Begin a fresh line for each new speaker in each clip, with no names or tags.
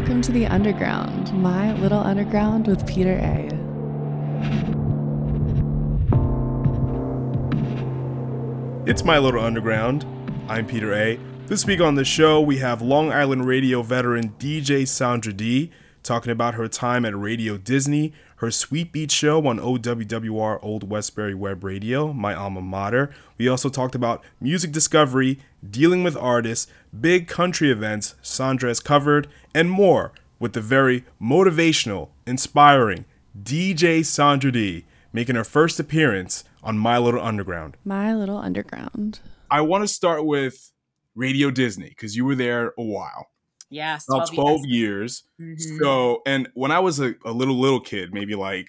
Welcome to the Underground, my little underground with Peter A.
It's my little underground. I'm Peter A. This week on the show, we have Long Island radio veteran DJ Sandra Dee talking about her time at Radio Disney, her Sweet Beat show on OWWR Old Westbury Web Radio, my alma mater. We also talked about music discovery, dealing with artists, big country events Sandra has covered, and more with the very motivational, inspiring DJ Sandra Dee making her first appearance on My Little Underground.
My Little Underground.
I want to start with Radio Disney because you were there a while.
Yes,
about 12 years.
Mhm.
So, and when I was a, a little, little kid, maybe like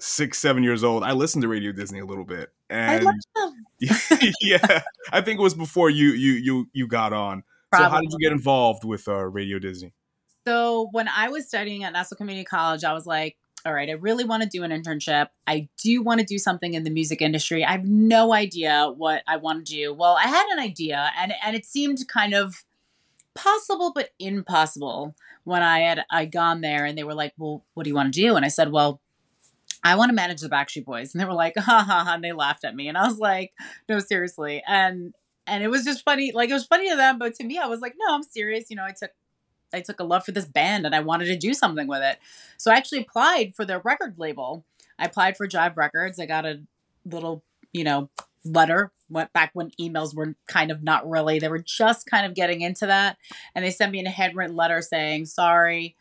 six, seven years old, I listened to Radio Disney a little bit.
I
And yeah, I think it was before you, you, you, you got on. So how did you get involved with uh, Radio Disney?
So when I was studying at Nassau Community College, I was like, all right, I really want to do an internship. I do want to do something in the music industry. I have no idea what I want to do. Well, I had an idea and and it seemed kind of possible but impossible when I had I gone there and they were like, "Well, what do you want to do?" And I said, "Well, I want to manage the Backstreet Boys." And they were like, "Ha ha ha!" And they laughed at me, and I was like, "No, seriously." And and it was just funny. Like it was funny to them, but to me, I was like, "No, I'm serious." You know, I took I took a love for this band and I wanted to do something with it. So I actually applied for their record label. I applied for Jive Records. I got a little, you know, letter. Went back when emails were kind of not really. They were just kind of getting into that, and they sent me a handwritten letter saying, "Sorry,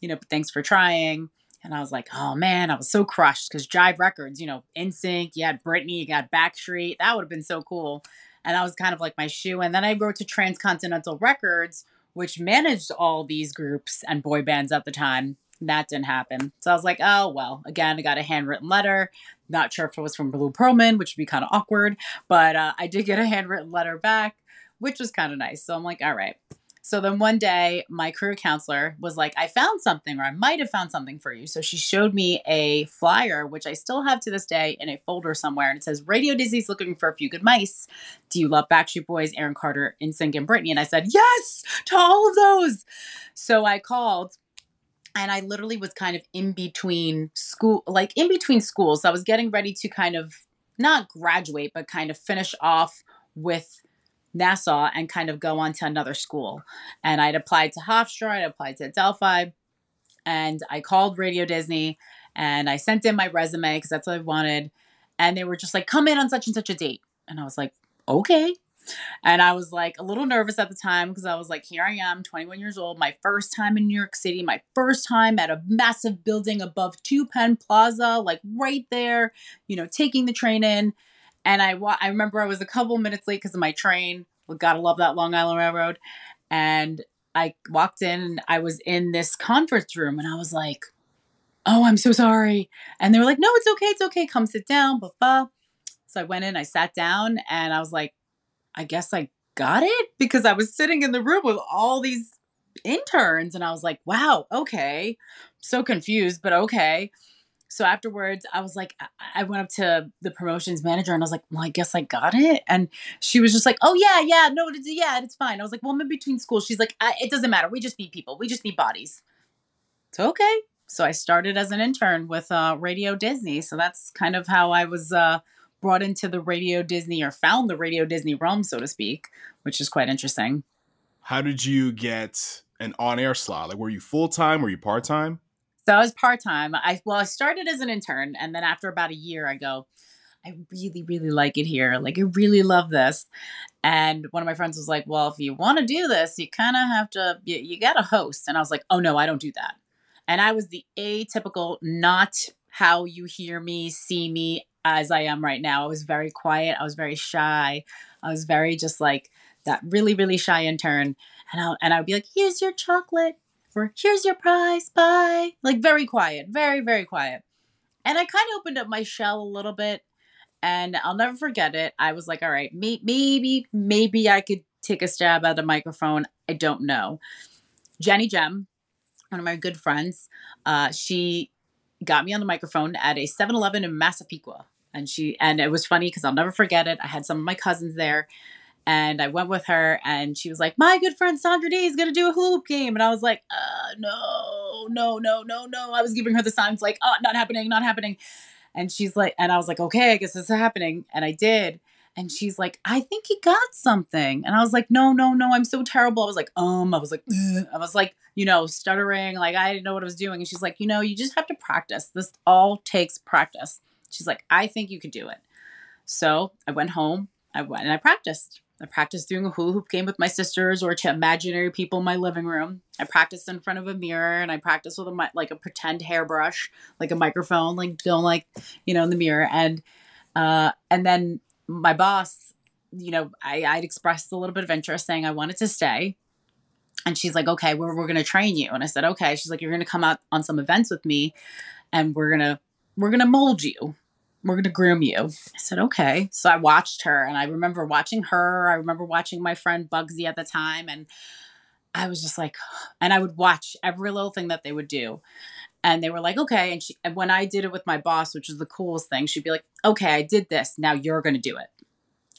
you know, but thanks for trying." And I was like, "Oh man, I was so crushed because Jive Records, you know, NSYNC, you had Britney, you got Backstreet. That would have been so cool." And that was kind of like my shoe. And then I wrote to Transcontinental Records, which managed all these groups and boy bands at the time. That didn't happen. So I was like, oh, well, again, I got a handwritten letter. Not sure if it was from Lou Pearlman, which would be kind of awkward, but uh, I did get a handwritten letter back, which was kind of nice. So I'm like, all right. So then one day, my career counselor was like, I found something, or I might have found something for you. So she showed me a flyer, which I still have to this day in a folder somewhere. And it says, Radio Disney's looking for a few good mice. Do you love Backstreet Boys, Aaron Carter, NSYNC, and Britney? And I said, yes to all of those. So I called and I literally was kind of in between school, like in between schools. I was getting ready to kind of not graduate, but kind of finish off with Nassau and kind of go on to another school. And I'd applied to Hofstra, I'd applied to Adelphi, and I called Radio Disney and I sent in my resume because that's what I wanted. And they were just like, come in on such and such a date. And I was like, okay. And I was like a little nervous at the time because I was like, here I am, 21 years old, my first time in New York City, my first time at a massive building above Two Penn Plaza, like right there, you know, taking the train in. And I, wa- I remember I was a couple minutes late because of my train. Well, gotta love that Long Island Railroad. And I walked in and I was in this conference room and I was like, oh, I'm so sorry. And they were like, no, it's okay. It's okay. Come sit down. Blah, blah. So I went in, I sat down and I was like, I guess I got it because I was sitting in the room with all these interns and I was like, wow, okay. So confused, but okay. So afterwards, I was like, I- went up to the promotions manager and I was like, well, I guess I got it. And she was just like, oh, yeah, yeah, no, it's, yeah, it's fine. I was like, well, I'm in between schools. She's like, it doesn't matter. We just need people. We just need bodies. So, okay. So I started as an intern with uh, Radio Disney. So that's kind of how I was uh, brought into the Radio Disney or found the Radio Disney realm, so to speak, which is quite interesting.
How did you get an on-air slot? Like, were you full-time? Were you part-time?
So I was part time. I well, I started as an intern, and then after about a year, I go, I really, really like it here. Like, I really love this. And one of my friends was like, Well, if you want to do this, you kind of have to, you, you got to host. And I was like, Oh no, I don't do that. And I was the atypical, not how you hear me, see me as I am right now. I was very quiet. I was very shy. I was very just like that really, really shy intern. And I and I would be like, "Here's your chocolate," or "Here's your prize, bye." Like very quiet, very, very quiet. And I kind of opened up my shell a little bit, and I'll never forget it. I was like, "All right, may- maybe, maybe I could take a stab at a microphone. I don't know." Jenny Gem, one of my good friends, uh, she got me on the microphone at a 7-Eleven in Massapequa. And she and it was funny because I'll never forget it. I had some of my cousins there And I went with her, and she was like, "My good friend Sandra Dee is gonna do a hoop game," and I was like, uh, "No, no, no, no, no." I was giving her the signs like, "Oh, not happening, not happening," and she's like, and I was like, "Okay, I guess this is happening," and I did. And she's like, I think he got something. And I was like, no, no, no, I'm so terrible. I was like, um, I was like, Ugh. I was like, you know, stuttering, like I didn't know what I was doing. And she's like, you know, you just have to practice. This all takes practice. She's like, I think you could do it. So I went home, I went and I practiced. I practiced doing a hula hoop game with my sisters or to imaginary people in my living room. I practiced in front of a mirror and I practiced with a like a pretend hairbrush, like a microphone, like going like, you know, in the mirror. And uh, and then my boss, you know, I, I'd expressed a little bit of interest saying I wanted to stay. And she's like, okay, we're, we're going to train you. And I said, okay. She's like, you're going to come out on some events with me and we're going to, we're going to mold you. We're going to groom you. I said, okay. So I watched her and I remember watching her. I remember watching my friend Bugsy at the time. And I was just like, and I would watch every little thing that they would do and they were like okay and, she, and when i did it with my boss which is the coolest thing she'd be like okay i did this now you're going to do it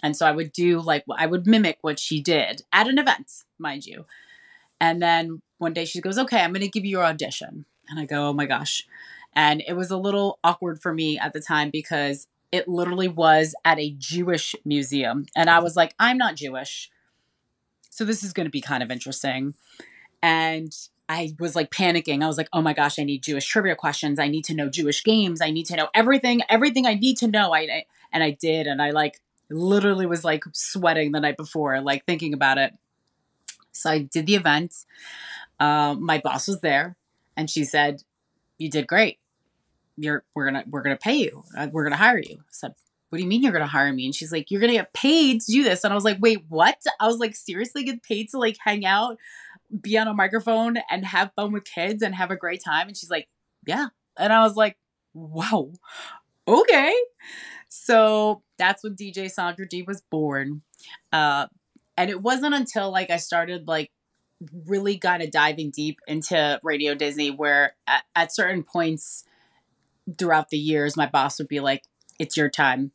and so i would do like i would mimic what she did at an event mind you and then one day she goes okay i'm going to give you your audition and i go oh my gosh and it was a little awkward for me at the time because it literally was at a jewish museum and i was like i'm not jewish so this is going to be kind of interesting and I was like panicking. I was like, oh my gosh, I need Jewish trivia questions. I need to know Jewish games. I need to know everything, everything I need to know. I, I and I did, and I like literally was like sweating the night before, like thinking about it. So I did the event. Uh, my boss was there, and she said, "You did great. You're we're gonna we're gonna pay you. Uh, we're gonna hire you." I said, what do you mean you're gonna hire me? And she's like, you're gonna get paid to do this. And I was like, wait, what? I was like, seriously, get paid to like hang out be on a microphone and have fun with kids and have a great time? And she's like, yeah. And I was like, wow, okay. So that's when DJ Sandra Dee was born. Uh, and it wasn't until like I started like really kind of diving deep into Radio Disney where at, at certain points throughout the years, my boss would be like, it's your time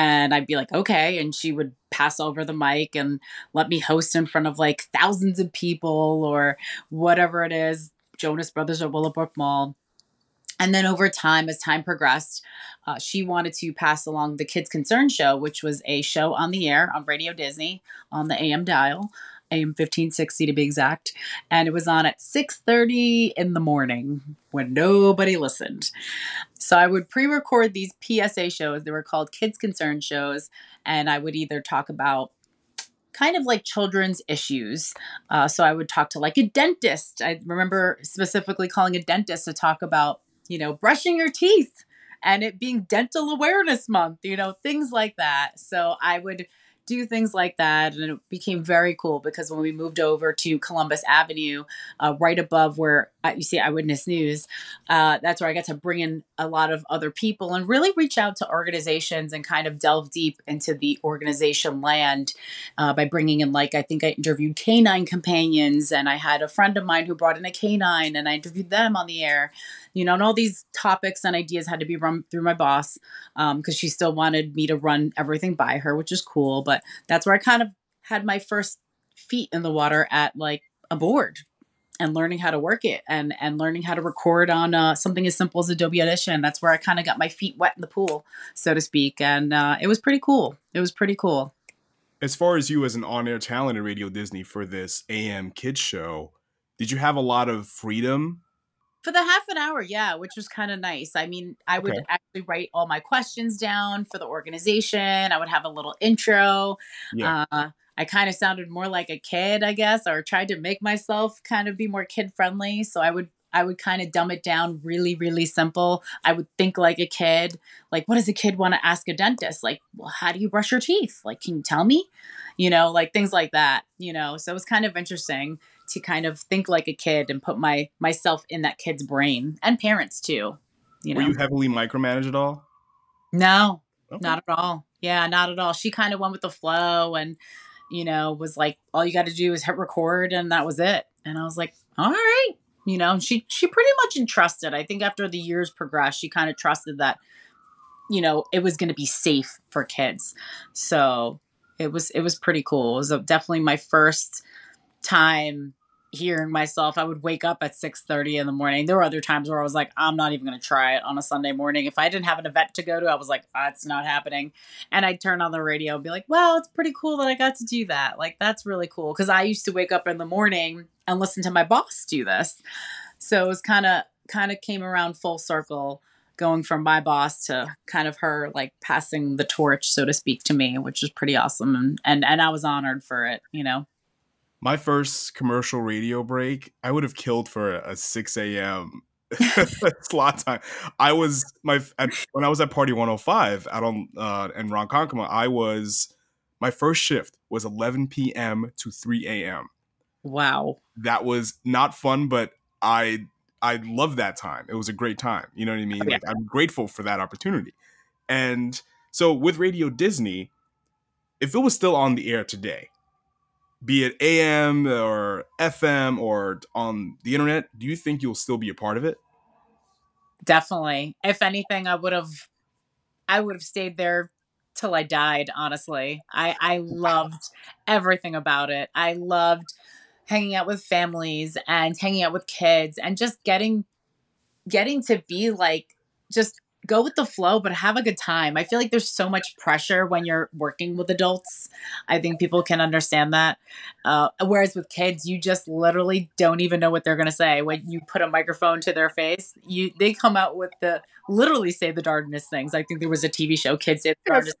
and I'd be like, okay. And she would pass over the mic and let me host in front of like thousands of people or whatever it is, Jonas Brothers or Willowbrook Mall. And then over time, as time progressed, uh, she wanted to pass along the Kids Concern Show, which was a show on the air on Radio Disney on the AM dial. AM 1560 to be exact, and it was on at 6:30 in the morning when nobody listened. So I would pre-record these PSA shows. They were called Kids Concern shows, and I would either talk about kind of like children's issues. Uh, so I would talk to like a dentist. I remember specifically calling a dentist to talk about, you know, brushing your teeth and it being dental awareness month, you know, things like that. So I would do things like that. And it became very cool because when we moved over to Columbus Avenue, uh, right above where you see Eyewitness News, uh, that's where I got to bring in a lot of other people and really reach out to organizations and kind of delve deep into the organization land uh, by bringing in, like, I think I interviewed canine companions and I had a friend of mine who brought in a canine and I interviewed them on the air you know, and all these topics and ideas had to be run through my boss because um, she still wanted me to run everything by her, which is cool. But that's where I kind of had my first feet in the water at like a board and learning how to work it and and learning how to record on uh, something as simple as Adobe Audition. That's where I kind of got my feet wet in the pool, so to speak, and uh, it was pretty cool. It was pretty cool.
As far as you as an on-air talent at Radio Disney for this AM kids show, did you have a lot of freedom
for the half an hour, yeah, which was kind of nice. I mean, I would okay. actually write all my questions down for the organization. I would have a little intro. Yeah. Uh, I kind of sounded more like a kid, I guess, or tried to make myself kind of be more kid friendly. So I would I would kind of dumb it down really, really simple. I would think like a kid. Like, what does a kid want to ask a dentist? Like, well, how do you brush your teeth? Like, can you tell me? You know, like things like that, you know. So it was kind of interesting to kind of think like a kid and put my myself in that kid's brain and parents too.
You know, were you heavily micromanaged at all?
No, okay. not at all. Yeah, not at all. She kind of went with the flow and you know was like, all you got to do is hit record and that was it. And I was like, all right, you know. She she pretty much entrusted. I think after the years progressed, she kind of trusted that you know it was going to be safe for kids. So it was it was pretty cool. It was definitely my first time hearing myself. I would wake up at 6:30 in the morning. There were other times where I was like, I'm not even going to try it on a Sunday morning. If I didn't have an event to go to, I was like, ah, that's not happening. And I'd turn on the radio and be like, well, it's pretty cool that I got to do that. Like that's really cool cuz I used to wake up in the morning and listen to my boss do this. So it was kind of kind of came around full circle going from my boss to kind of her like passing the torch so to speak to me which was pretty awesome and and, and i was honored for it you know
my first commercial radio break, I would have killed for a 6 a.m. slot time. I was my at, when I was at Party 105 out on uh, in Ronkonkoma. I was my first shift was 11 p.m. to 3 a.m.
Wow,
that was not fun, but I I love that time. It was a great time. You know what I mean? Oh, yeah. Like I'm grateful for that opportunity. And so with Radio Disney, if it was still on the air today, be it AM or FM or on the internet, do you think you'll still be a part of it?
Definitely. If anything, I would have I would have stayed there till I died, honestly. I I loved everything about it. I loved hanging out with families and hanging out with kids and just getting getting to be like just go with the flow, but have a good time. I feel like there's so much pressure when you're working with adults. I think people can understand that. Uh, whereas with kids, you just literally don't even know what they're going to say. When you put a microphone to their face, you they come out with the literally say the darndest things. I think there was a TV show, Kids Say the Darndest.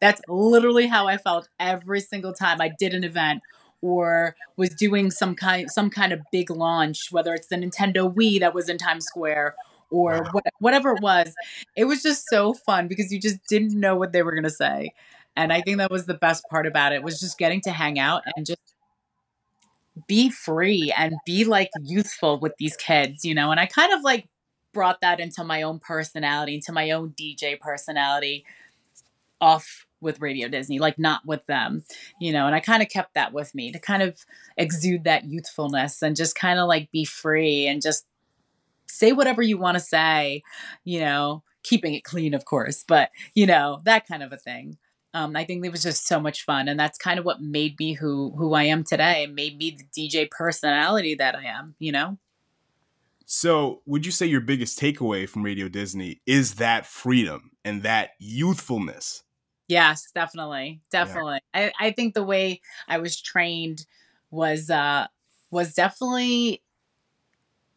That's literally how I felt every single time I did an event or was doing some kind some kind of big launch, whether it's the Nintendo Wii that was in Times Square or wow. what, whatever it was. It was just so fun because you just didn't know what they were going to say. And I think that was the best part about it was just getting to hang out and just be free and be like youthful with these kids, you know. And I kind of like brought that into my own personality, into my own DJ personality off with Radio Disney, like not with them, you know. And I kind of kept that with me to kind of exude that youthfulness and just kind of like be free and just say whatever you want to say, you know, keeping it clean, of course, but you know, that kind of a thing. Um, I think it was just so much fun, and that's kind of what made me who who I am today. It made me the DJ personality that I am. You know.
So, would you say your biggest takeaway from Radio Disney is that freedom and that youthfulness?
Yes, definitely, definitely. Yeah. I, I think the way I was trained was uh was definitely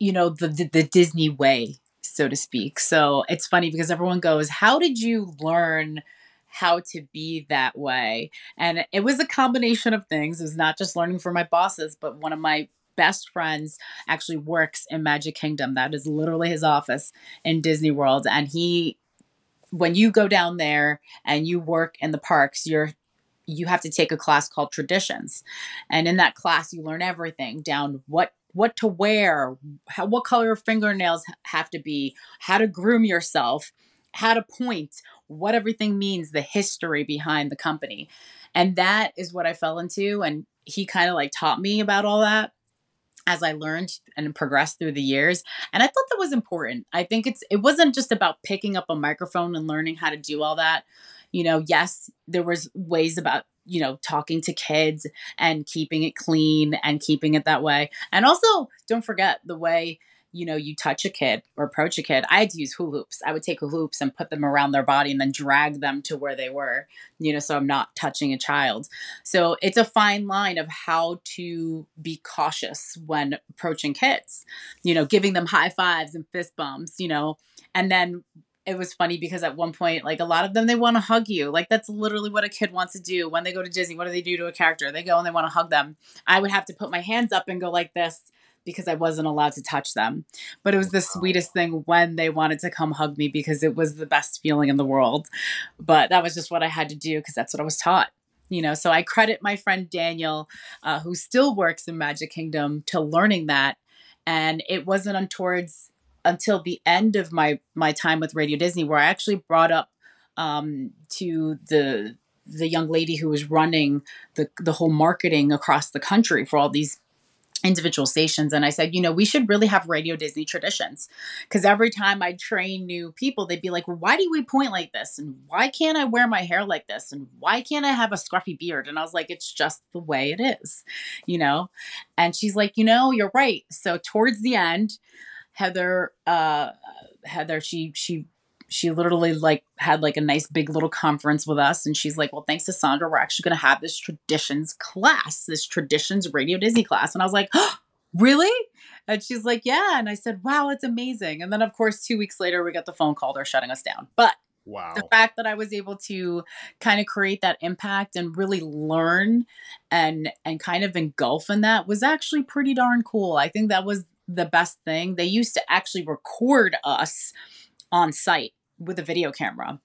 you know the, the, the Disney way, so to speak. So it's funny because everyone goes, "How did you learn?" how to be that way. And it was a combination of things. It was not just learning from my bosses, but one of my best friends actually works in Magic Kingdom. That is literally his office in Disney World. And he, when you go down there and you work in the parks, you're you have to take a class called traditions and in that class you learn everything down what what to wear, how, what color your fingernails have to be, how to groom yourself, how to point, what everything means, the history behind the company. And that is what I fell into. And he kind of like taught me about all that as I learned and progressed through the years. And I thought that was important. I think it's it wasn't just about picking up a microphone and learning how to do all that. You know, yes, there was ways about you know, talking to kids and keeping it clean and keeping it that way. And also, don't forget the way, you know, you touch a kid or approach a kid. I had to use hula hoops. I would take hula hoops and put them around their body and then drag them to where they were, you know, so I'm not touching a child. So it's a fine line of how to be cautious when approaching kids, you know, giving them high fives and fist bumps, you know, and then it was funny because at one point, like a lot of them, they want to hug you. Like that's literally what a kid wants to do when they go to Disney. What do they do to a character? They go and they want to hug them. I would have to put my hands up and go like this because I wasn't allowed to touch them. But it was the sweetest thing when they wanted to come hug me because it was the best feeling in the world. But that was just what I had to do because that's what I was taught. You know, so I credit my friend Daniel, uh, who still works in Magic Kingdom, to learning that. And it wasn't on towards until the end of my my time with Radio Disney, where I actually brought up um, to the the young lady who was running the the whole marketing across the country for all these individual stations and I said, you know, we should really have Radio Disney traditions. Because every time I train new people, they'd be like, well, why do we point like this? And why can't I wear my hair like this? And why can't I have a scruffy beard? And I was like, it's just the way it is, you know? And she's like, you know, you're right. So towards the end, Heather, uh, Heather, she, she, she literally like had like a nice big little conference with us and she's like well thanks to sandra we're actually going to have this traditions class this traditions radio disney class. And i was like oh, really? And she's like yeah. And i said wow it's amazing. And then of course two weeks later we got the phone call they're shutting us down. But
Wow.
the fact that I was able to kind of create that impact and really learn and and kind of engulf in that was actually pretty darn cool. I think that was the best thing. They used to actually record us on site with a video camera.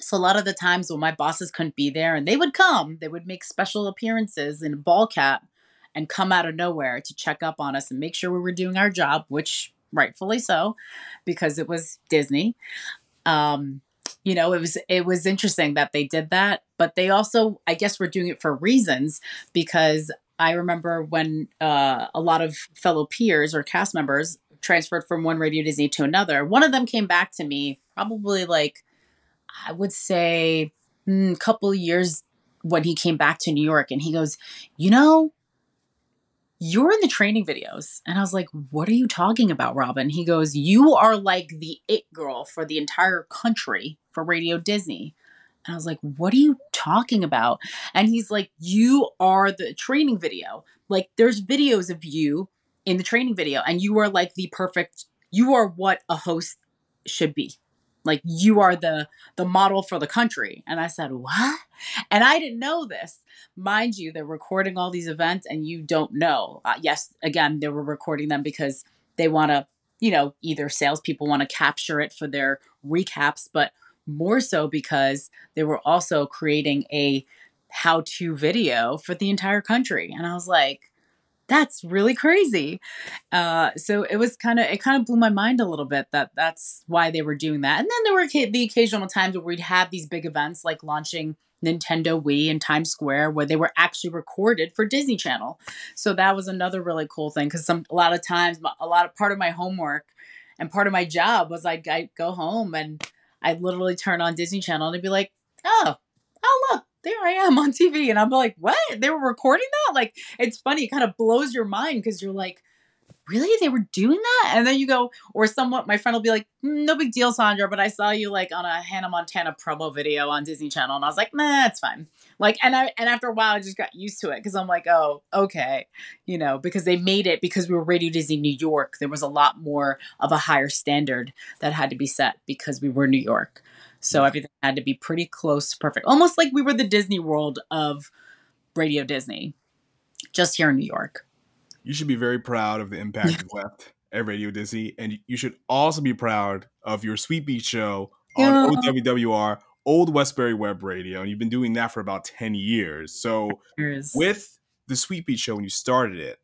So a lot of the times when my bosses couldn't be there and they would come, they would make special appearances in a ball cap and come out of nowhere to check up on us and make sure we were doing our job, which rightfully so, because it was Disney. Um, you know, it was it was interesting that they did that, but they also, I guess, were doing it for reasons because I remember when uh, a lot of fellow peers or cast members transferred from one Radio Disney to another. One of them came back to me probably like I would say a mm, couple years when he came back to New York, and he goes, "You know, you're in the training videos. And I was like, What are you talking about, Robin? He goes, You are like the it girl for the entire country for Radio Disney. And I was like, What are you talking about? And he's like, You are the training video. Like, there's videos of you in the training video, and you are like the perfect, you are what a host should be. Like you are the the model for the country. And i said what? And i didn't know this. Mind you they're recording all these events and you don't know. Uh, yes again they were recording them because they want to you know either salespeople want to capture it for their recaps but more so because they were also creating a how to video for the entire country and i was like that's really crazy. Uh, so it was kind of it kind of blew my mind a little bit that that's why they were doing that. And then there were the occasional times where we'd have these big events like launching Nintendo Wii in Times Square where they were actually recorded for Disney Channel. So that was another really cool thing because some a lot of times a lot of part of my homework and part of my job was I'd, I'd go home and I'd literally turn on Disney Channel and it'd be like, oh, oh look, there I am on TV. And I'm like, what? They were recording that? Like, it's funny. It kind of blows your mind because you're like, really? They were doing that? And then you go, or somewhat, my friend will be like, mm, no big deal, Sandra, but I saw you like on a Hannah Montana promo video on Disney Channel. And I was like, nah, it's fine. Like, and I, and after a while, I just got used to it because I'm like, oh, okay. You know, because they made it because we were Radio Disney New York. There was a lot more of a higher standard that had to be set because we were New York. So everything had to be pretty close to perfect. Almost like we were the Disney World of Radio Disney, just here in New York.
You should be very proud of the impact you've left at Radio Disney. And you should also be proud of your Sweet Beat show on
Yeah.
OWWR, Old Westbury Web Radio. And you've been doing that for about 10 years. So
Here's-
with the Sweet Beat show when you started it,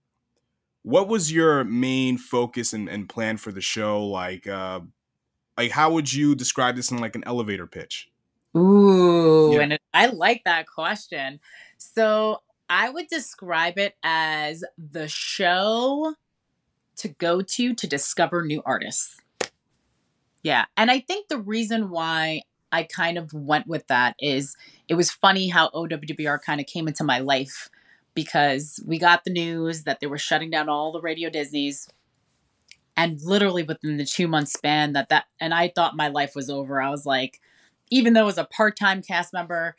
what was your main focus and, and plan for the show? Like, uh, like how would you describe this in like an elevator pitch?
Ooh,
Yeah.
and it, I like that question. So I would describe it as the show to go to to discover new artists. Yeah. And I think the reason why I kind of went with that is it was funny how OWWR kind of came into my life because we got the news that they were shutting down all the Radio Disneys. And literally within the two month span that that, and I thought my life was over. I was like, even though as a part-time cast member,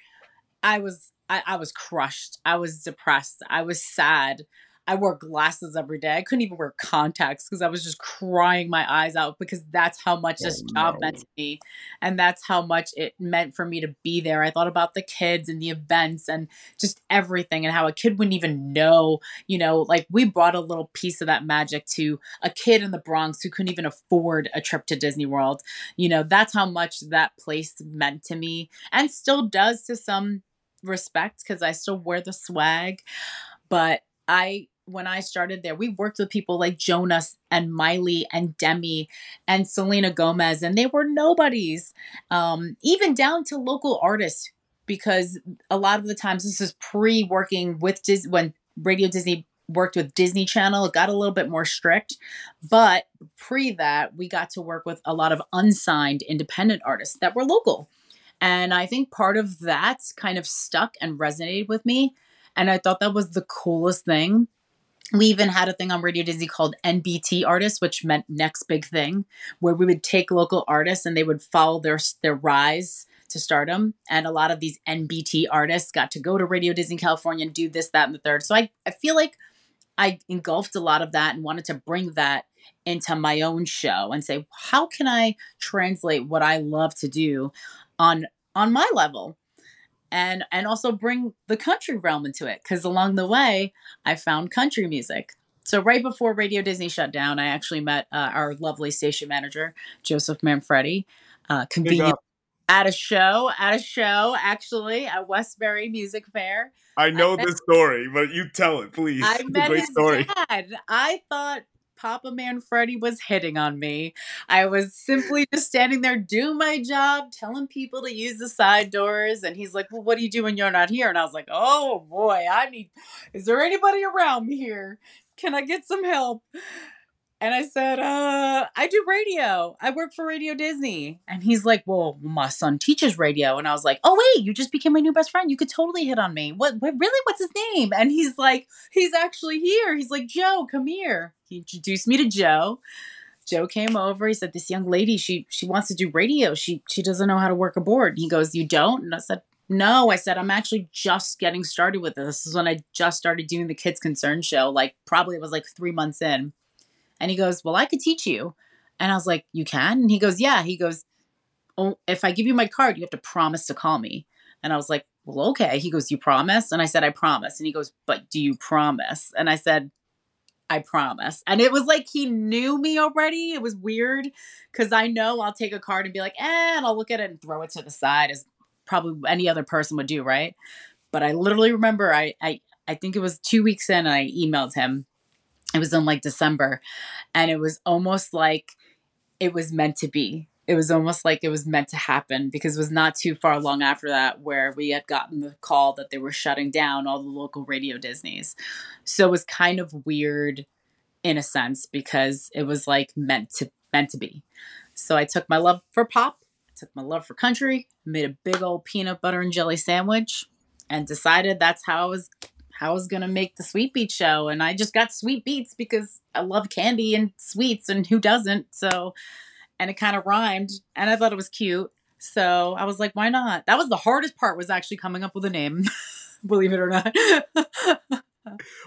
I was I, I was crushed. I was depressed. I was sad. I wore glasses every day. I couldn't even wear contacts because I was just crying my eyes out because that's how much oh, this
Oh,
job
no.
meant to me. And that's how much it meant for me to be there. I thought about the kids and the events and just everything and how a kid wouldn't even know, you know, like we brought a little piece of that magic to a kid in the Bronx who couldn't even afford a trip to Disney World. You know, that's how much that place meant to me and still does to some respect because I still wear the swag. But I, when I started there, we worked with people like Jonas and Miley and Demi and Selena Gomez, and they were nobodies, um, even down to local artists. Because a lot of the times this is pre working with Dis when Radio Disney worked with Disney Channel. It got a little bit more strict, but pre that, we got to work with a lot of unsigned independent artists that were local. And I think part of that kind of stuck and resonated with me. And I thought that was the coolest thing. We even had a thing on Radio Disney called NBT artists, which meant next big thing, where we would take local artists and they would follow their their rise to stardom. And a lot of these NBT artists got to go to Radio Disney California and do this, that, and the third. So I, I feel like I engulfed a lot of that and wanted to bring that into my own show and say, how can I translate what I love to do on on my level? And and also bring the country realm into it. Cause along the way, I found country music. So right before Radio Disney shut down, I actually met uh, our lovely station manager, Joseph Manfredi. Uh, convenient at a show, at a show, actually at Westbury Music Fair.
I know I this story, but you tell it, please.
I met his story. dad. I thought Papa Manfredi was hitting on me. I was simply just standing there doing my job, telling people to use the side doors. And he's like, Well, what do you do when you're not here? And I was like, Oh boy, I need, is there anybody around me here? Can I get some help? And I said, uh, I do radio. I work for Radio Disney. And he's like, Well, my son teaches radio. And I was like, Oh, wait, you just became my new best friend. You could totally hit on me. What, what really? What's his name? And he's like, He's actually here. He's like, Joe, come here. He introduced me to Joe. Joe came over. He said, This young lady, she she wants to do radio. She she doesn't know how to work a board. He goes, You don't? And I said, no, I said, I'm actually just getting started with this. This is when I just started doing the Kids Concern show. Like, probably it was like three months in. And he goes, Well, I could teach you. And I was like, You can? And he goes, Yeah. He goes, Oh, if I give you my card, you have to promise to call me. And I was like, Well, okay. He goes, You promise? And I said, I promise. And he goes, But do you promise? And I said, I promise. And it was like he knew me already. It was weird because I know I'll take a card and be like, eh, and I'll look at it and throw it to the side as probably any other person would do, right? But I literally remember I I I think it was two weeks in I emailed him it was in like December and it was almost like it was meant to be. It was almost like it was meant to happen because it was not too far long after that where we had gotten the call that they were shutting down all the local radio Disneys. So it was kind of weird in a sense because it was like meant to meant to be. So I took my love for pop, took my love for country, made a big old peanut butter and jelly sandwich and decided that's how I was I was gonna make the Sweet Beat show, and I just got SweetBeatz because I love candy and sweets, and who doesn't? So, and it kind of rhymed, and I thought it was cute. So I was like, why not? That was the hardest part was actually coming up with a name, believe it or not.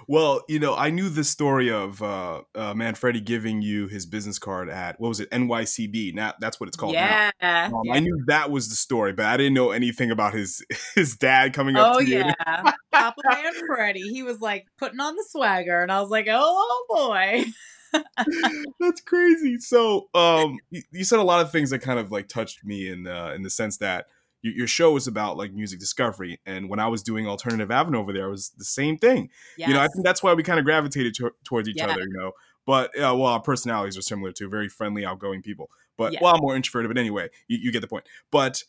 well, you know, I knew the story of uh, uh, Manfredi giving you his business card at what was it, NYCB? Now that's what it's called.
Yeah,
um,
yeah.
I knew that was the story, but I didn't know anything about his his dad coming up. To you.
Oh yeah, Papa Manfredi. He was like putting on the swagger, and I was like, oh boy.
That's crazy. So, um, you, you, said a lot of things that kind of like touched me in uh, in the sense that your show is about like music discovery and when i was doing alternative avenue over there it was the same thing yes. you know i think that's why we kind of gravitated to- towards each yeah. other you know but uh, well our personalities are similar too very friendly outgoing people but yeah. well i'm more introverted but anyway you, you get the point but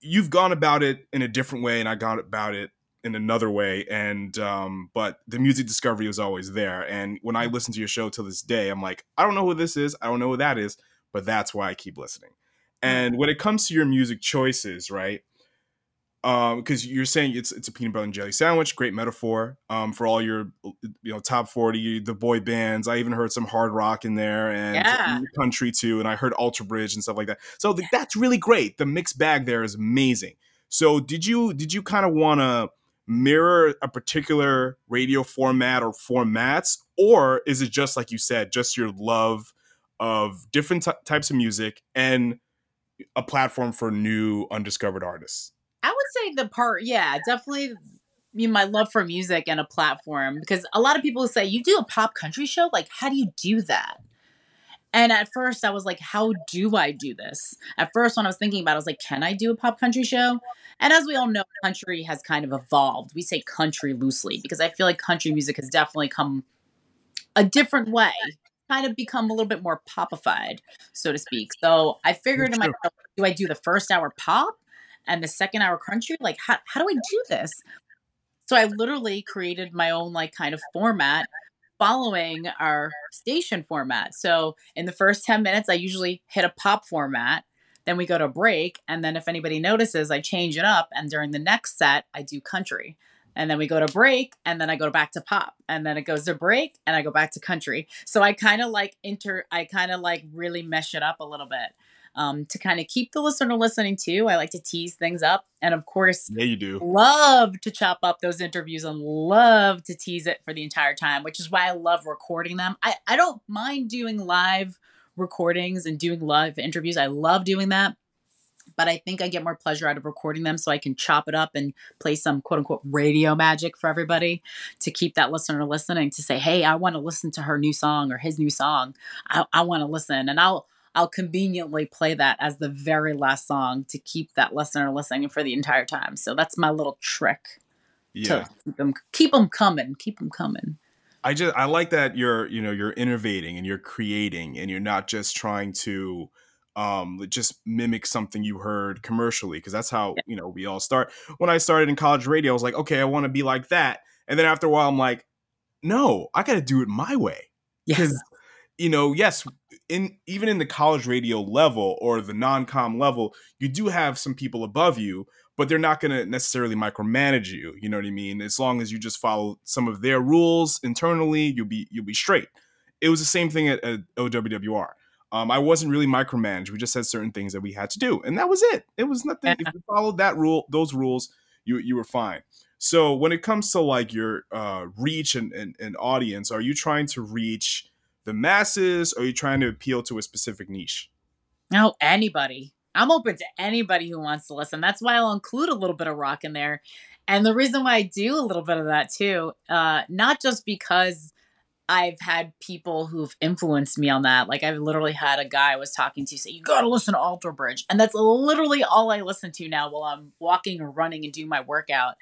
you've gone about it in a different way and i got about it in another way and um but the music discovery was always there and when i listen to your show to this day i'm like i don't know who this is i don't know who that is but that's why i keep listening and when it comes to your music choices, right? because um, you're saying it's it's a peanut butter and jelly sandwich, great metaphor um, for all your you know top forty, the boy bands. I even heard some hard rock in there and
yeah.
country too, and I heard Alter Bridge and stuff like that. So the, that's really great. The mixed bag there is amazing. So did you did you kind of want to mirror a particular radio format or formats, or is it just like you said, just your love of different t- types of music and a platform for new undiscovered artists?
I would say the part, yeah, definitely you my love for music and a platform because a lot of people say you do a pop country show? Like how do you do that? And at first i was like how do i do this? At first when i was thinking about it i was like can i do a pop country show? And as we all know country has kind of evolved. We say country loosely because i feel like country music has definitely come a different way kind of become a little bit more popified so to speak so i figured to myself do i do the first hour pop and the second hour country like how, how do i do this so i literally created my own like kind of format following our station format. So in the first 10 minutes, I usually hit a pop format. Then we go to break. And then if anybody notices, I change it up. And during the next set, I do country. And then we go to break and then I go back to pop. And then it goes to break and I go back to country. So I kind of like inter, I kind of like really mesh it up a little bit um, to kind of keep the listener listening too. I like to tease things up. And of course,
yeah, you do.
Love to chop up those interviews and love to tease it for the entire time, which is why I love recording them. I, I don't mind doing live recordings and doing live interviews. I love doing that. But I think I get more pleasure out of recording them so I can chop it up and play some quote unquote radio magic for everybody to keep that listener listening to say, hey, I want to listen to her new song or his new song. I, I want to listen. And I'll I'll conveniently play that as the very last song to keep that listener listening for the entire time. So that's my little trick.
Yeah.
To keep them, keep them coming. Keep them coming.
I just I like that you're you know you're innovating and you're creating and you're not just trying to um just mimic something you heard commercially because that's how you know we all start. When I started in college radio, I was like, okay, I want to be like that, and then after a while, I'm like, no, I got to do it my way.
Yes
you know, yes, in even in the college radio level or the non-com level, you do have some people above you, but they're not going to necessarily micromanage you. You know what I mean? As long as you just follow some of their rules internally, you'll be you'll be straight. It was the same thing at, at OWWR. Um, I wasn't really micromanaged. We just had certain things that we had to do, and that was it. It was nothing. if you followed that rule, those rules, you you were fine. So when it comes to like your uh, reach and, and, and audience, are you trying to reach the masses or are you trying to appeal to a specific niche?
No, anybody. I'm open to anybody who wants to listen. That's why I'll include a little bit of rock in there. And the reason why I do a little bit of that too, uh, not just because I've had people who've influenced me on that. Like I've literally had a guy I was talking to say, "You got to listen to Alter Bridge," and that's literally all I listen to now while I'm walking or running and doing my workout.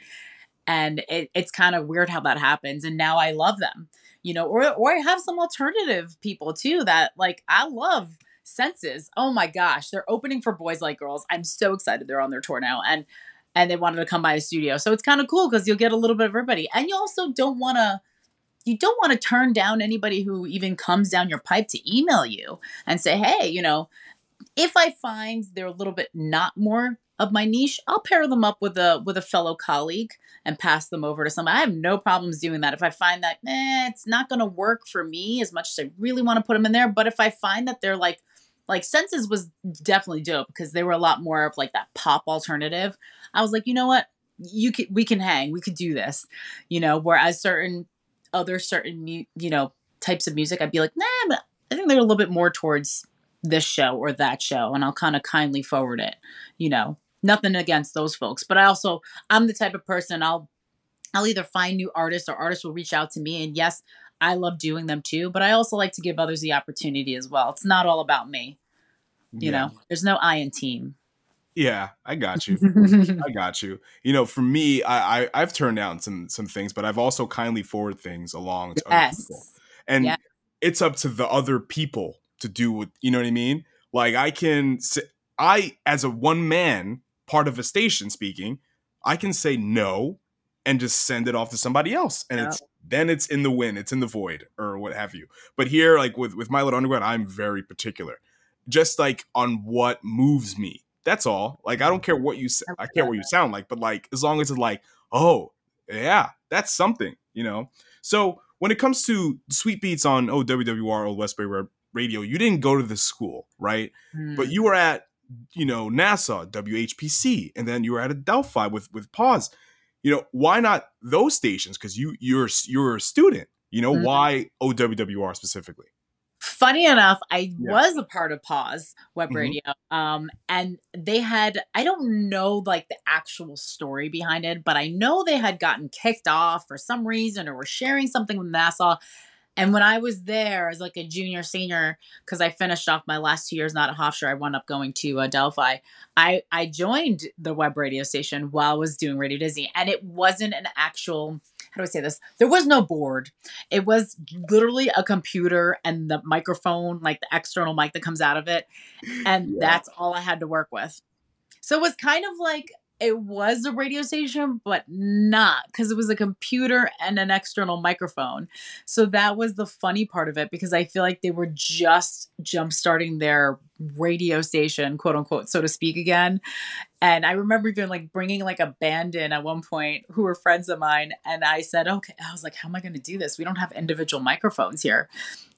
And it, it's kind of weird how that happens. And now I love them you know, or or I have some alternative people too that like I love senses. Oh my gosh, they're opening for Boys Like Girls. I'm so excited they're on their tour now. And and they wanted to come by the studio. So it's kind of cool because you'll get a little bit of everybody. And you also don't want to you don't want to turn down anybody who even comes down your pipe to email you and say, hey, you know, if I find they're a little bit not more of my niche, I'll pair them up with a with a fellow colleague and pass them over to someone. I have no problems doing that. If I find that eh, it's not going to work for me as much as I really want to put them in there, but if I find that they're like like Senses was definitely dope because they were a lot more of like that pop alternative. I was like, you know what, you could we can hang, we could do this, you know. Whereas certain other certain you know types of music, I'd be like, nah, but I think they're a little bit more towards this show or that show, and I'll kind of kindly forward it, you know. Nothing against those folks but i also i'm the type of person i'll i'll either find new artists or artists will reach out to me and yes i love doing them too but i also like to give others the opportunity as well. It's not all about me you yeah. know? There's no i in team
yeah i got you i got you you know for me I, I i've turned down some some things but i've also kindly forward things along to yes. other people and yeah. it's up to the other people to do what you know what i mean like i can i as a one man part of a station speaking, I can say no and just send it off to somebody else. And yeah. it's then it's in the wind, it's in the void, or what have you. But here, like with, with My Little Underground, I'm very particular. Just like on what moves me. That's all. Like I don't care what you I care what you sound like, but like as long as it's like, oh, yeah, that's something, you know. So when it comes to SweetBeatz on OWWR Old Westbury Radio, you didn't go to the school, right? Mm. But you were at you know, Nassau, WHPC, and then you were at Adelphi with with Pause. You know, why not those stations? Because you you're you're a student. You know, mm-hmm. why OWWR specifically?
Funny enough, I yeah. was a part of Pause Web mm-hmm. Radio, um, and they had I don't know like the actual story behind it, but I know they had gotten kicked off for some reason or were sharing something with Nassau and when I was there as like a junior senior, because I finished off my last two years not at Hofstra, I wound up going to uh, Adelphi. I I joined the web radio station while I was doing Radio Disney, and it wasn't an actual. How do I say this? There was no board. It was literally a computer and the microphone, like the external mic that comes out of it, and yeah. that's all I had to work with. So it was kind of like it was a radio station, but not because it was a computer and an external microphone. So that was the funny part of it because I feel like they were just jump starting their radio station, quote unquote, so to speak, again. And I remember even like bringing like a band in at one point who were friends of mine. And I said, okay, I was like, how am I going to do this? We don't have individual microphones here.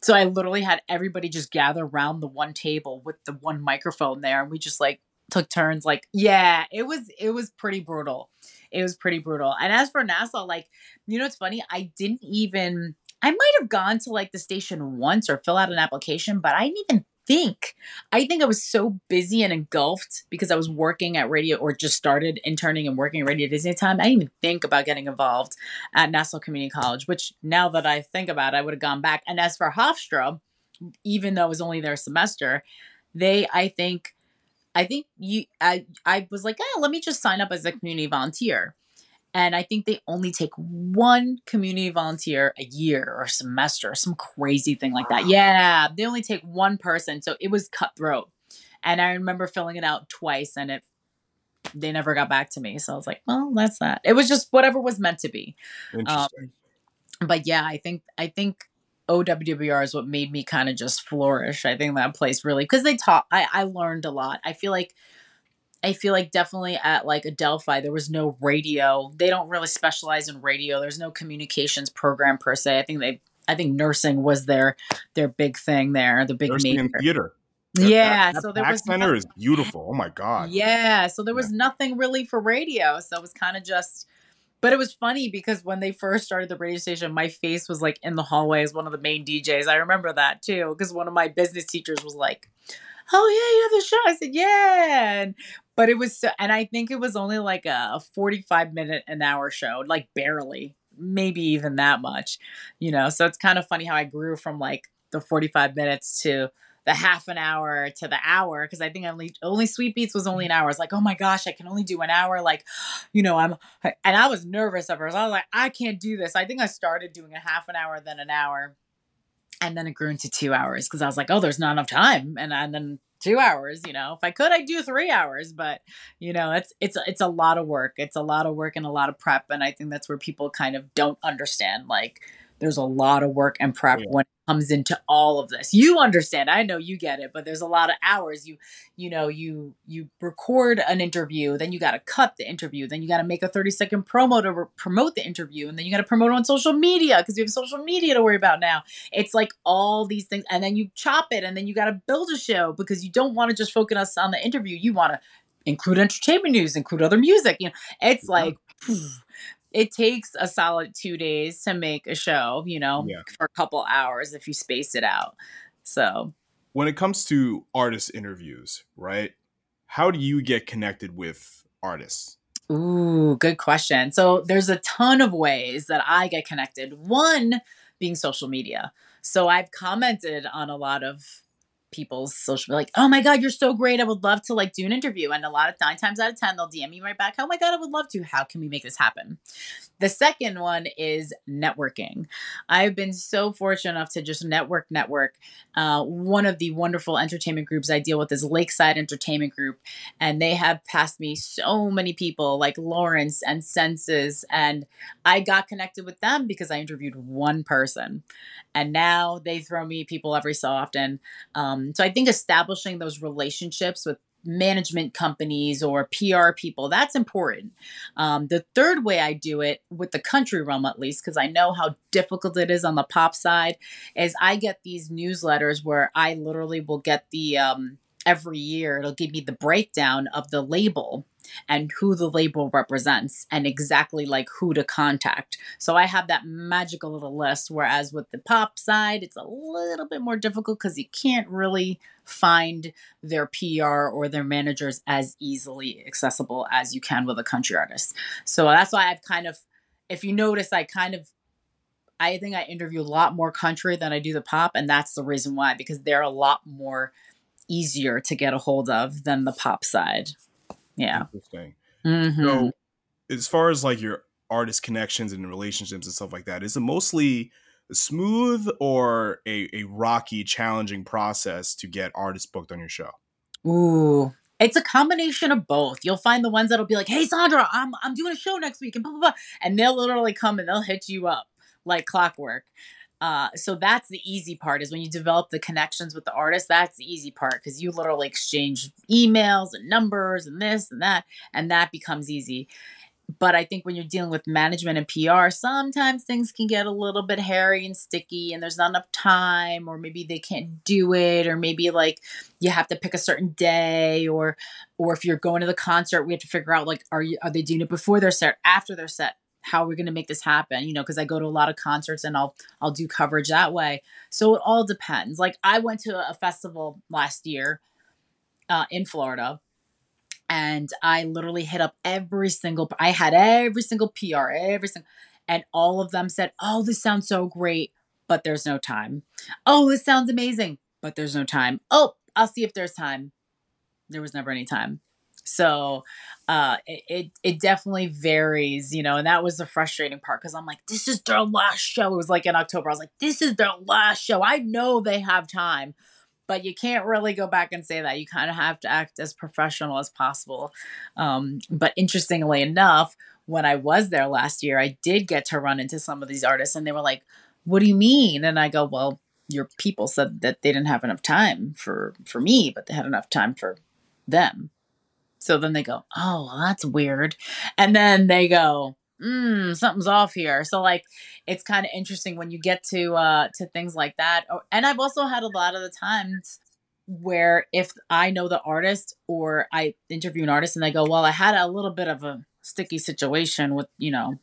So I literally had everybody just gather around the one table with the one microphone there. And we just like took turns like yeah it was it was pretty brutal. It was pretty brutal. And as for nassau like you know it's funny i didn't even i might have gone to like the station once or fill out an application but i didn't even think i think i was so busy and engulfed because i was working at radio or just started interning and working at radio disney time i didn't even think about getting involved at nassau community college which now that i think about it i would have gone back. And as for hofstra even though it was only their semester they i think I think you I I was like, oh, let me just sign up as a community volunteer. And I think they only take one community volunteer a year or a semester, some crazy thing like that. Yeah, they only take one person. So it was cutthroat. And I remember filling it out twice and it they never got back to me. So I was like, well, that's that. It was just whatever was meant to be.
Interesting.
Um, but yeah, I think I think OWWR is what made me kind of just flourish. I think that place really because they taught. I I learned a lot. I feel like I feel like definitely at like Adelphi there was no radio. They don't really specialize in radio. There's no communications program per se. I think they I think nursing was their their big thing there. The big
nursing
major.
and theater.
Yeah,
that, that
so there was
center
nothing,
is beautiful. Oh my god.
Yeah, so there was nothing really for radio. So it was kind of just but it was funny because when they first started the radio station, my face was like in the hallway as one of the main DJs. I remember that too, because one of my business teachers was like, Oh yeah, you have the show. I said, Yeah. And, but it was so and I think it was only like a 45 minute an hour show, like barely, maybe even that much. You know, so it's kind of funny how I grew from like the 45 minutes to the half an hour to the hour because I think only only SweetBeatz was only an hour. It's like, oh my gosh, I can only do an hour. Like, you know, I'm and I was nervous at first. I was like, I can't do this. I think I started doing a half an hour, then an hour, and then it grew into two hours because I was like, oh, there's not enough time, and and then two hours. You know, if I could, I'd do three hours, but you know, it's it's it's a lot of work. It's a lot of work and a lot of prep, and I think that's where people kind of don't understand like there's a lot of work and prep yeah. when it comes into all of this. You understand i know you get it but there's a lot of hours. You you know you you record an interview then you got to cut the interview then you got to make a 30 second promo to re- promote the interview and then you got to promote it on social media because you have social media to worry about now. It's like all these things and then you chop it and then you got to build a show because you don't want to just focus on the interview. You want to include entertainment news include other music you know it's like it takes a solid two days to make a show, you know,
Yeah.
for a couple hours if you space it out. So,
When it comes to artist interviews, right? How do you get connected with artists?
ooh, good question. So, there's a ton of ways that I get connected. One being social media. So, I've commented on a lot of people's social like oh my god you're so great. I would love to like do an interview. And a lot of nine times out of ten they'll dm me right back oh my god i would love to. How can we make this happen? The second one is networking. I've been so fortunate enough to just network network. Uh, one of the wonderful entertainment groups i deal with is lakeside entertainment group and they have passed me so many people like lawrence and senses and i got connected with them because i interviewed one person and now they throw me people every so often um, so I think establishing those relationships with management companies or PR people, that's important. Um, the third way I do it, with the country realm at least, because I know how difficult it is on the pop side, is I get these newsletters where I literally will get the um, every year, it'll give me the breakdown of the label and who the label represents and exactly like who to contact. So I have that magical little list. Whereas with the pop side, it's a little bit more difficult because you can't really find their PR or their managers as easily accessible as you can with a country artist. So that's why I've kind of, if you notice, I kind of I think I interview a lot more country than I do the pop, and that's the reason why because they're a lot more easier to get a hold of than the pop side. Yeah.
Interesting.
Mhm.
So, as far as like your artist connections and relationships and stuff like that, is it mostly smooth or a, a rocky, challenging process to get artists booked on your show?
Ooh, It's a combination of both. You'll find the ones that'll be like, "Hey, Sandra, I'm I'm doing a show next week," and blah blah blah, and they'll literally come and they'll hit you up like clockwork. Uh, so that's the easy part is when you develop the connections with the artist. That's the easy part because you literally exchange emails and numbers and this and that, and that becomes easy but I think when you're dealing with management and PR, sometimes things can get a little bit hairy and sticky, and there's not enough time, or maybe they can't do it, or maybe like you have to pick a certain day, or or if you're going to the concert, we have to figure out like are you are they doing it before their set, after their set? How we're going to make this happen? You know, because I go to a lot of concerts and I'll I'll do coverage that way. So it all depends. Like I went to a festival last year uh, in Florida and I literally hit up every single I had every single PR, every single and all of them said, "Oh, this sounds so great, but there's no time. Oh, this sounds amazing, but there's no time. Oh, I'll see if there's time." There was never any time. So, uh it it, it definitely varies, you know, and that was the frustrating part cuz I'm like, "This is their last show." It was like in October. I was like, "This is their last show. I know they have time." but you can't really go back and say that. You kind of have to act as professional as possible. Um, but interestingly enough, when I was there last year, I did get to run into some of these artists, and they were like, "What do you mean?" And I go, "Well, your people said that they didn't have enough time for for me, but they had enough time for them." So then they go, "Oh, well, that's weird," and then they go, mm, something's off here. So like it's kind of interesting when you get to uh to things like that. Oh, and I've also had a lot of the times where if I know the artist or I interview an artist and they go, "Well, I had a little bit of a sticky situation with, you know,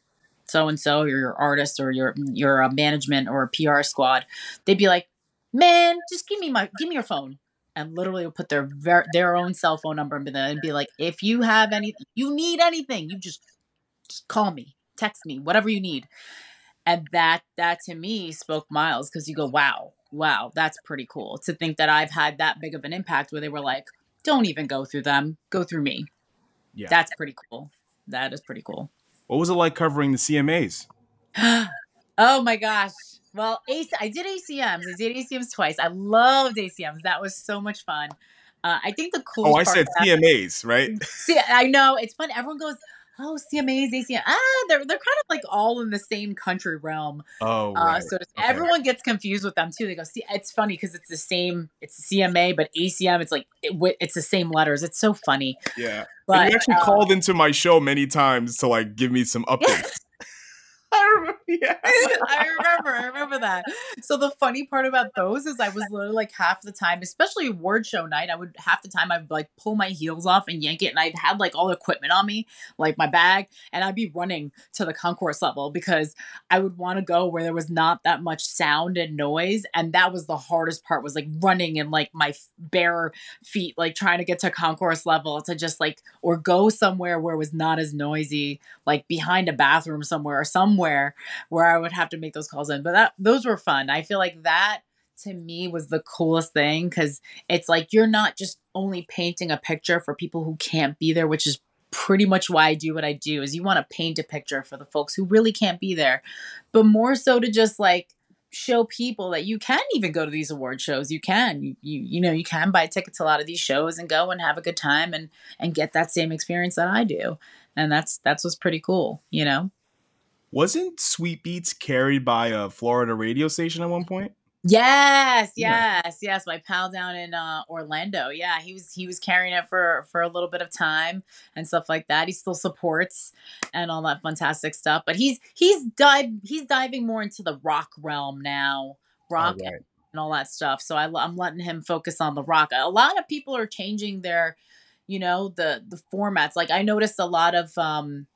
so and so, or your artist or your your uh, management or PR squad." They'd be like, "Man, just give me my give me your phone." And literally put their ver- their own cell phone number in there and be like, "If you have any, you need anything, you just just call me, text me, whatever you need. And that that to me spoke miles because you go, wow, wow, that's pretty cool to think that I've had that big of an impact where they were like, don't even go through them, go through me. Yeah. That's pretty cool. That is pretty cool.
What was it like covering the CMAs?
oh my gosh. Well, AC, I did ACMs. I did ACMs twice. I loved ACMs. That was so much fun. Uh, I think the cool.
Oh, I said CMAs, right?
See, I know it's fun. Everyone goes, oh CMAs, ACM. Ah, they're they're kind of like all in the same country realm.
Oh, uh,
so okay. everyone gets confused with them too. They go, see, it's funny because it's the same. It's CMA, but ACM. It's like it, it's the same letters. It's so funny.
Yeah, but and you actually um, called into my show many times to like give me some updates.
I remember. Yeah. I remember. I remember that. So the funny part about those is I was literally like half the time, especially award show night, I would half the time I'd like pull my heels off and yank it, and I'd had like all the equipment on me, like my bag, and I'd be running to the concourse level because I would want to go where there was not that much sound and noise, and that was the hardest part was like running in like my bare feet, like trying to get to concourse level to just like or go somewhere where it was not as noisy, like behind a bathroom somewhere or somewhere where I would have to make those calls in. But that those were fun. I feel like that to me was the coolest thing because it's like you're not just only painting a picture for people who can't be there, which is pretty much why I do what I do is you want to paint a picture for the folks who really can't be there, but more so to just like show people that you can even go to these award shows. You can, you, you know, you can buy tickets to a lot of these shows and go and have a good time and, and get that same experience that I do. And that's, that's what's pretty cool, you know?
Wasn't SweetBeatz carried by a Florida radio station at one point?
Yes, yes, yeah. yes. My pal down in uh, Orlando. Yeah, he was he was carrying it for for a little bit of time and stuff like that. He still supports and all that fantastic stuff. But he's he's dive he's diving more into the rock realm now, rock oh, right. and all that stuff. So I, I'm letting him focus on the rock. A lot of people are changing their, you know, the the formats. Like I noticed a lot of um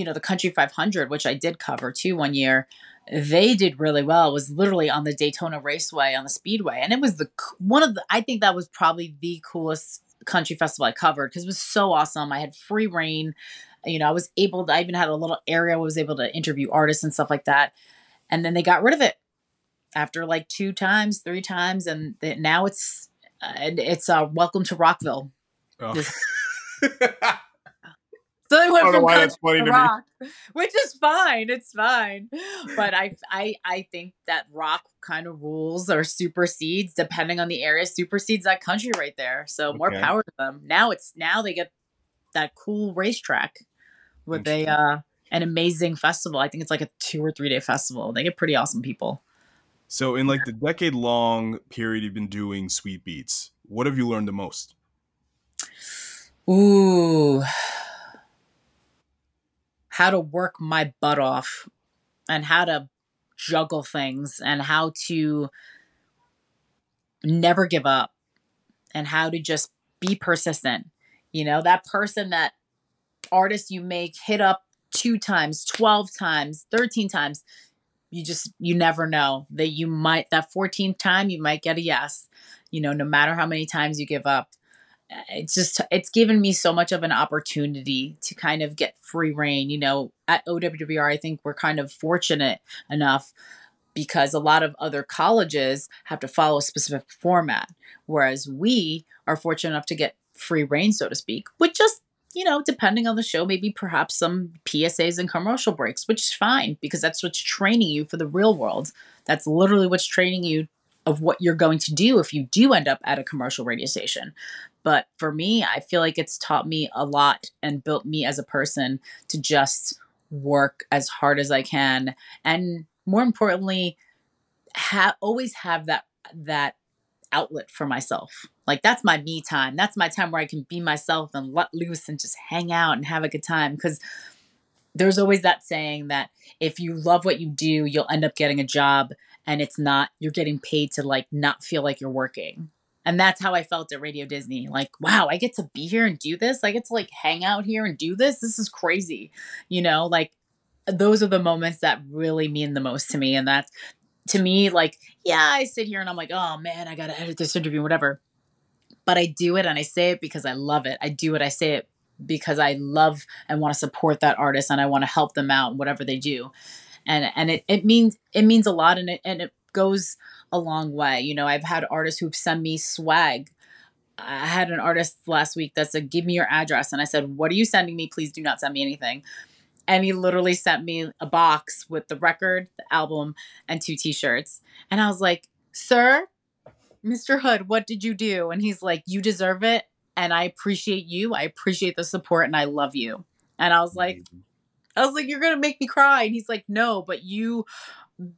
you know the country 500 which i did cover too one year they did really well. It was literally on the daytona raceway on the speedway and it was the one of the i think that was probably the coolest country festival i covered because it was so awesome. I had free reign. You know i was able to i even had a little area where i was able to interview artists and stuff like that and then they got rid of it after like two times three times and now it's uh, it's uh welcome to rockville. Oh. So they went
I don't know
from
why
country
that's funny
to
to
rock, which is fine. It's fine. But I, I, I think that rock kind of rules or supersedes, depending on the area, supersedes that country right there. So more power to them. Now it's now they get that cool racetrack with a uh, an amazing festival. I think it's like a two or three day festival. They get pretty awesome people.
So, in like the decade long period you've been doing SweetBeatz, what have you learned the most?
Ooh. How to work my butt off and how to juggle things and how to never give up and how to just be persistent. You know, that person that artist you make hit up two times, 12 times, 13 times. You just, you never know that you might, that 14th time, you might get a yes, you know, no matter how many times you give up it's just it's given me so much of an opportunity to kind of get free reign you know at owwr i think we're kind of fortunate enough because a lot of other colleges have to follow a specific format whereas we are fortunate enough to get free reign so to speak with just you know depending on the show maybe perhaps some psas and commercial breaks which is fine because that's what's training you for the real world. That's literally what's training you of what you're going to do if you do end up at a commercial radio station but for me, I feel like it's taught me a lot and built me as a person to just work as hard as I can. And more importantly, ha- always have that, that outlet for myself. Like that's my me time. That's my time where I can be myself and let loose and just hang out and have a good time. Cause there's always that saying that if you love what you do, you'll end up getting a job and it's not, you're getting paid to like not feel like you're working. And that's how I felt at Radio Disney. Like, wow, I get to be here and do this. I get to like hang out here and do this. This is crazy. You know, like those are the moments that really mean the most to me. And that's to me, like, yeah, I sit here and I'm like, oh man, I got to edit this interview, whatever. But I do it and I say it because I love it. I do it, I say it because I love and want to support that artist and I want to help them out whatever they do. And and it, it means it means a lot and it and it goes a long way. You know, I've had artists who've sent me swag. I had an artist last week that said, Give me your address. And I said, What are you sending me? Please do not send me anything. And he literally sent me a box with the record, the album, and two t shirts. And I was like, Sir, Mr. Hood, what did you do? And he's like, You deserve it. And I appreciate you. I appreciate the support and I love you. And I was like, I was like, You're going to make me cry. And he's like, No, but you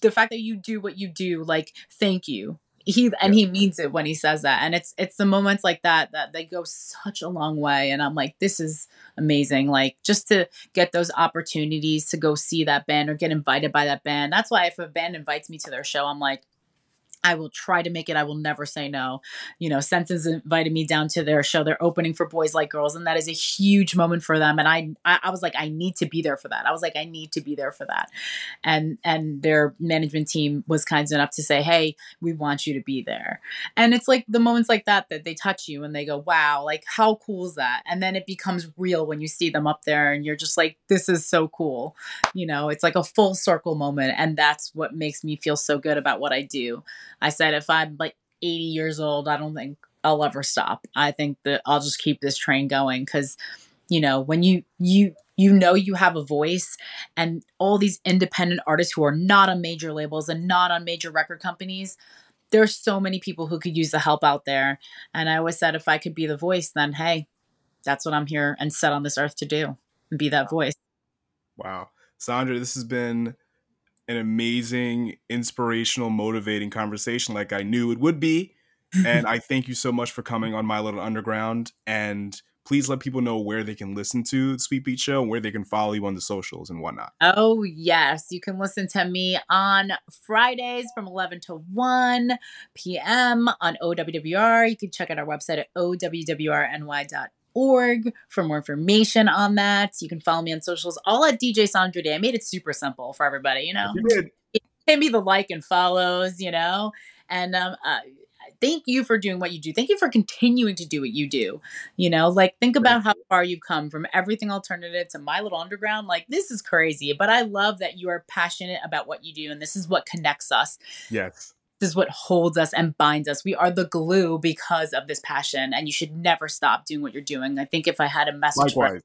the fact that you do what you do like thank you. He and he means it when he says that. And it's it's the moments like that that they go such a long way. And i'm like this is amazing. Like just to get those opportunities to go see that band or get invited by that band. That's why if a band invites me to their show i'm like I will try to make it. I will never say no. You know, Senses invited me down to their show. They're opening for Boys Like Girls, and that is a huge moment for them. And I, I, I was like, I need to be there for that. I was like, I need to be there for that. And and their management team was kind enough to say, Hey, we want you to be there. And it's like the moments like that that they touch you and they go, Wow, like how cool is that? And then it becomes real when you see them up there, and you're just like, This is so cool. You know, it's like a full circle moment, and that's what makes me feel so good about what I do. I said if I'm like 80 years old, I don't think I'll ever stop. I think that I'll just keep this train going cuz you know, when you you you know you have a voice and all these independent artists who are not on major labels and not on major record companies, there's so many people who could use the help out there. And I always said if I could be the voice, then hey, that's what I'm here and set on this earth to do and be that voice.
Wow. Sandra, this has been an amazing, inspirational, motivating conversation like I knew it would be. and I thank you so much for coming on My Little Underground. And please let people know where they can listen to the Sweet Beat Show and where they can follow you on the socials and whatnot.
Oh, yes. You can listen to me on Fridays from 11 to 1 p.m. on OWWR. You can check out our website at owwrny.org org for more information on that. You can follow me on socials, all at DJ Sandra Dee. I made it super simple for everybody, you know.
You did.
Hit me the like and follows, you know. And um, uh, thank you for doing what you do. Thank you for continuing to do what you do. You know, like think about how far you've come from everything alternative to my little underground. Like this is crazy, but I love that you are passionate about what you do, and this is what connects us
Yes.
This is what holds us and binds us. We are the glue because of this passion, and you should never stop doing what you're doing. I think if I had a message for.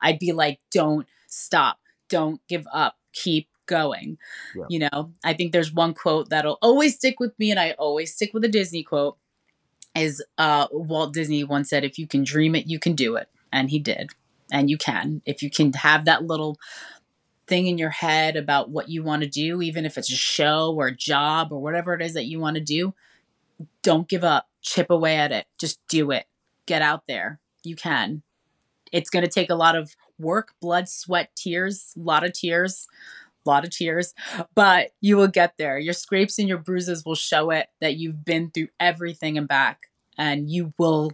I'd be like, don't stop, don't give up, keep going.
Yeah.
You know, I think there's one quote that'll always stick with me, and I always stick with a Disney quote. Is uh, Walt Disney once said, "If you can dream it, you can do it," and he did, and you can. If you can have that little thing in your head about what you want to do, even if it's a show or a job or whatever it is that you want to do, don't give up. Chip away at it. Just do it. Get out there. You can. It's going to take a lot of work, blood, sweat, tears, a lot of tears, a lot of tears, but you will get there. Your scrapes and your bruises will show it that you've been through everything and back, and you will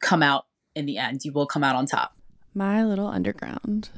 come out in the end. You will come out on top.
My little underground.